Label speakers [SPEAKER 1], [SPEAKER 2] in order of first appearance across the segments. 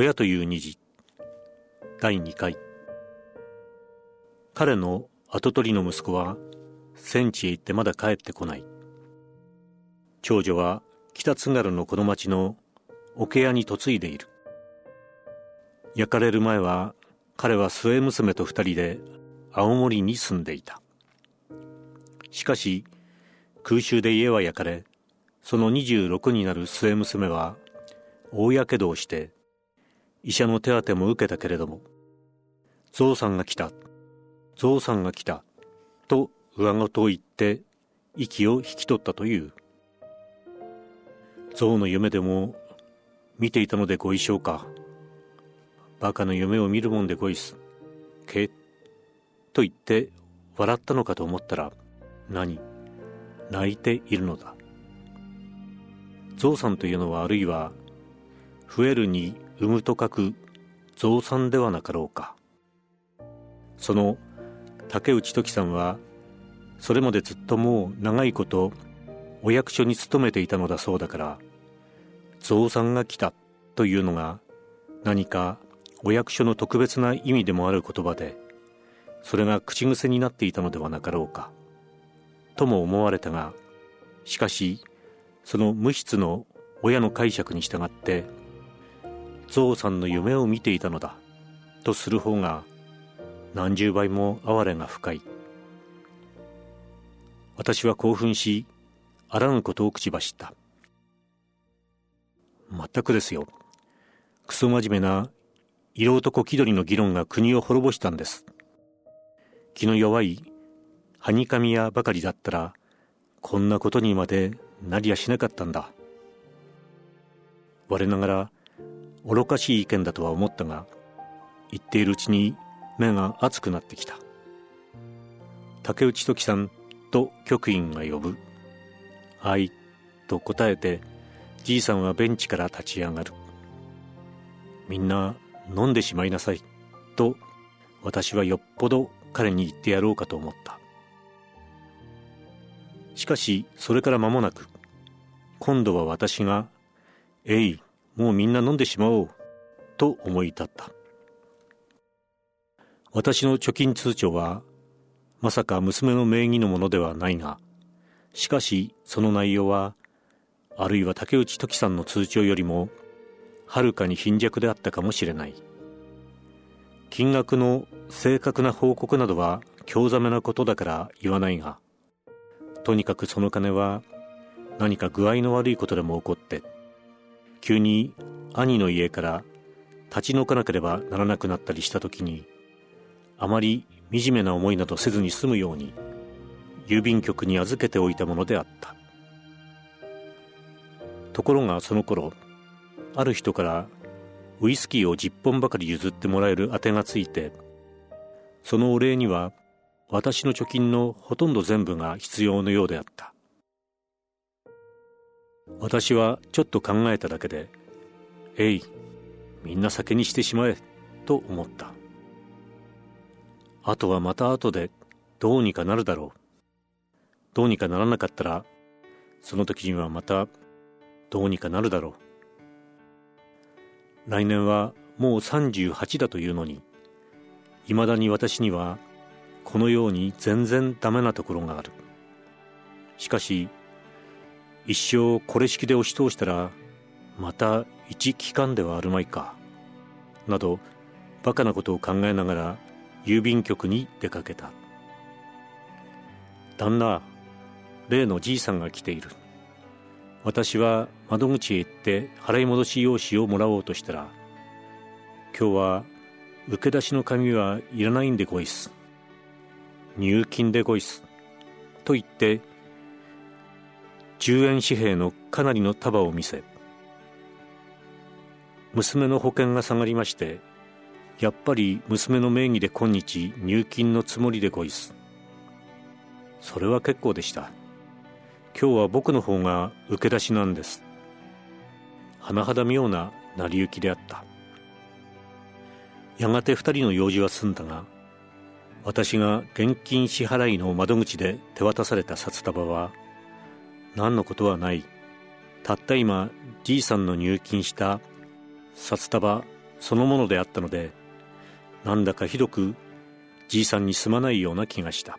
[SPEAKER 1] 親という虹第2回。彼の跡取りの息子は戦地へ行ってまだ帰ってこない。長女は北津軽のこの町の桶屋に嫁いでいる。焼かれる前は彼は末娘と二人で青森に住んでいた。しかし空襲で家は焼かれその26になる末娘は大やけどをして医者の手当ても受けたけれどもゾウさんが来たゾウさんが来たと上ごとを言って息を引き取ったという。ゾウの夢でも見ていたのでご一緒か。バカの夢を見るもんでごいすけと言って笑ったのかと思ったら何泣いているのだ。ゾウさんというのはあるいは増えるに産むと書く増産ではなかろうか。その竹内時さんはそれまでずっともう長いことお役所に勤めていたのだそうだから増産が来たというのが何かお役所の特別な意味でもある言葉でそれが口癖になっていたのではなかろうかとも思われたがしかしその無筆の親の解釈に従ってゾウさんの夢を見ていたのだとする方が何十倍も哀れが深い。私は興奮しあらぬことを口走った。全くですよ。クソ真面目な色男気取りの議論が国を滅ぼしたんです。気の弱いはにかみ屋ばかりだったらこんなことにまでなりやしなかったんだ。我ながら愚かしい意見だとは思ったが言っているうちに目が熱くなってきた。竹内時さんと局員が呼ぶ「はい」と答えてじいさんはベンチから立ち上がる。みんな飲んでしまいなさいと私はよっぽど彼に言ってやろうかと思った。しかしそれから間もなく今度は私が「えいもうみんな飲んでしまおう」と思い立った。私の貯金通帳はまさか娘の名義のものではないがしかしその内容はあるいは竹内時さんの通帳よりもはるかに貧弱であったかもしれない。金額の正確な報告などは興ざめなことだから言わないが。とにかくその金は何か具合の悪いことでも起こって急に兄の家から立ち退かなければならなくなったりした時にあまり惨めな思いなどせずに済むように郵便局に預けておいたものであった。ところがその頃ある人からウイスキーを10本ばかり譲ってもらえるあてがついてそのお礼には私の貯金のほとんど全部が必要のようであった。私はちょっと考えただけで「えいみんな酒にしてしまえ」と思った。あとはまた後でどうにかなるだろう。どうにかならなかったらその時にはまたどうにかなるだろう。来年はもう38だというのにいまだに私にはこのように全然ダメなところがある。しかし一生これ式で押し通したらまた一期間ではあるまいかなどバカなことを考えながら郵便局に出かけた。旦那例のじいさんが来ている。私は窓口へ行って払い戻し用紙をもらおうとしたら今日は受け出しの紙はいらないんでごいす。入金でごいす。と言って10円紙幣のかなりの束を見せ娘の保険が下がりましてやっぱり娘の名義で今日入金のつもりでごいす。それは結構でした。今日は僕の方が受け出しなんです。甚だ妙な成り行きであった。やがて二人の用事は済んだが私が現金支払いの窓口で手渡された札束は何のことはない。たった今じいさんの入金した札束そのものであったのでなんだかひどくじいさんにすまないような気がした。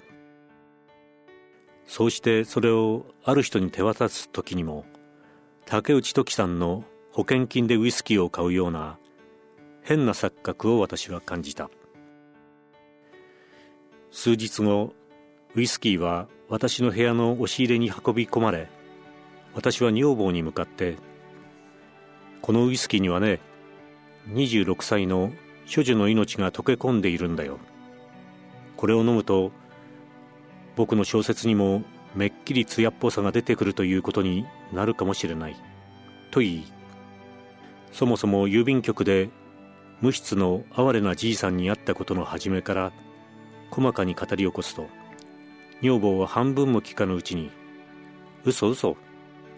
[SPEAKER 1] そうしてそれをある人に手渡す時にも竹内時さんの保険金でウイスキーを買うような変な錯覚を私は感じた。数日後ウイスキーは私の部屋の押し入れに運び込まれ私は女房に向かって「このウイスキーにはね26歳の処女の命が溶け込んでいるんだよ。これを飲むと僕の小説にもめっきり艶っぽさが出てくるということになるかもしれない」と言いそもそも郵便局で無筆の哀れなじいさんに会ったことの初めから細かに語り起こすと女房は半分も聞かぬうちに「嘘嘘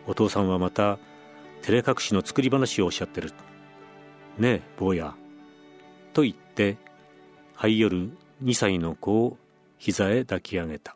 [SPEAKER 1] お父さんはまた照れ隠しの作り話をおっしゃってる」「ねえ坊や」と言って灰夜2歳の子を膝へ抱き上げた。